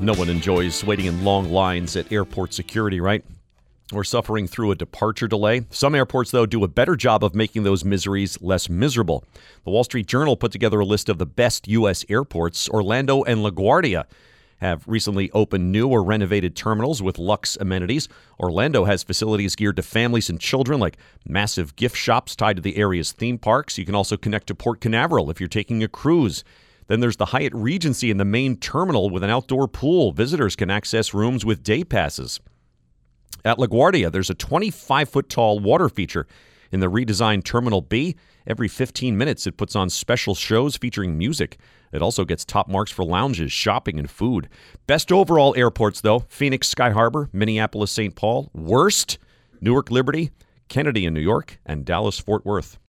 No one enjoys waiting in long lines at airport security, right? Or suffering through a departure delay. Some airports, though, do a better job of making those miseries less miserable. The Wall Street Journal put together a list of the best U.S. airports. Orlando and LaGuardia have recently opened new or renovated terminals with luxe amenities. Orlando has facilities geared to families and children, like massive gift shops tied to the area's theme parks. You can also connect to Port Canaveral if you're taking a cruise. Then there's the Hyatt Regency in the main terminal with an outdoor pool. Visitors can access rooms with day passes. At LaGuardia, there's a 25 foot tall water feature in the redesigned Terminal B. Every 15 minutes, it puts on special shows featuring music. It also gets top marks for lounges, shopping, and food. Best overall airports, though Phoenix Sky Harbor, Minneapolis St. Paul. Worst, Newark Liberty, Kennedy in New York, and Dallas Fort Worth.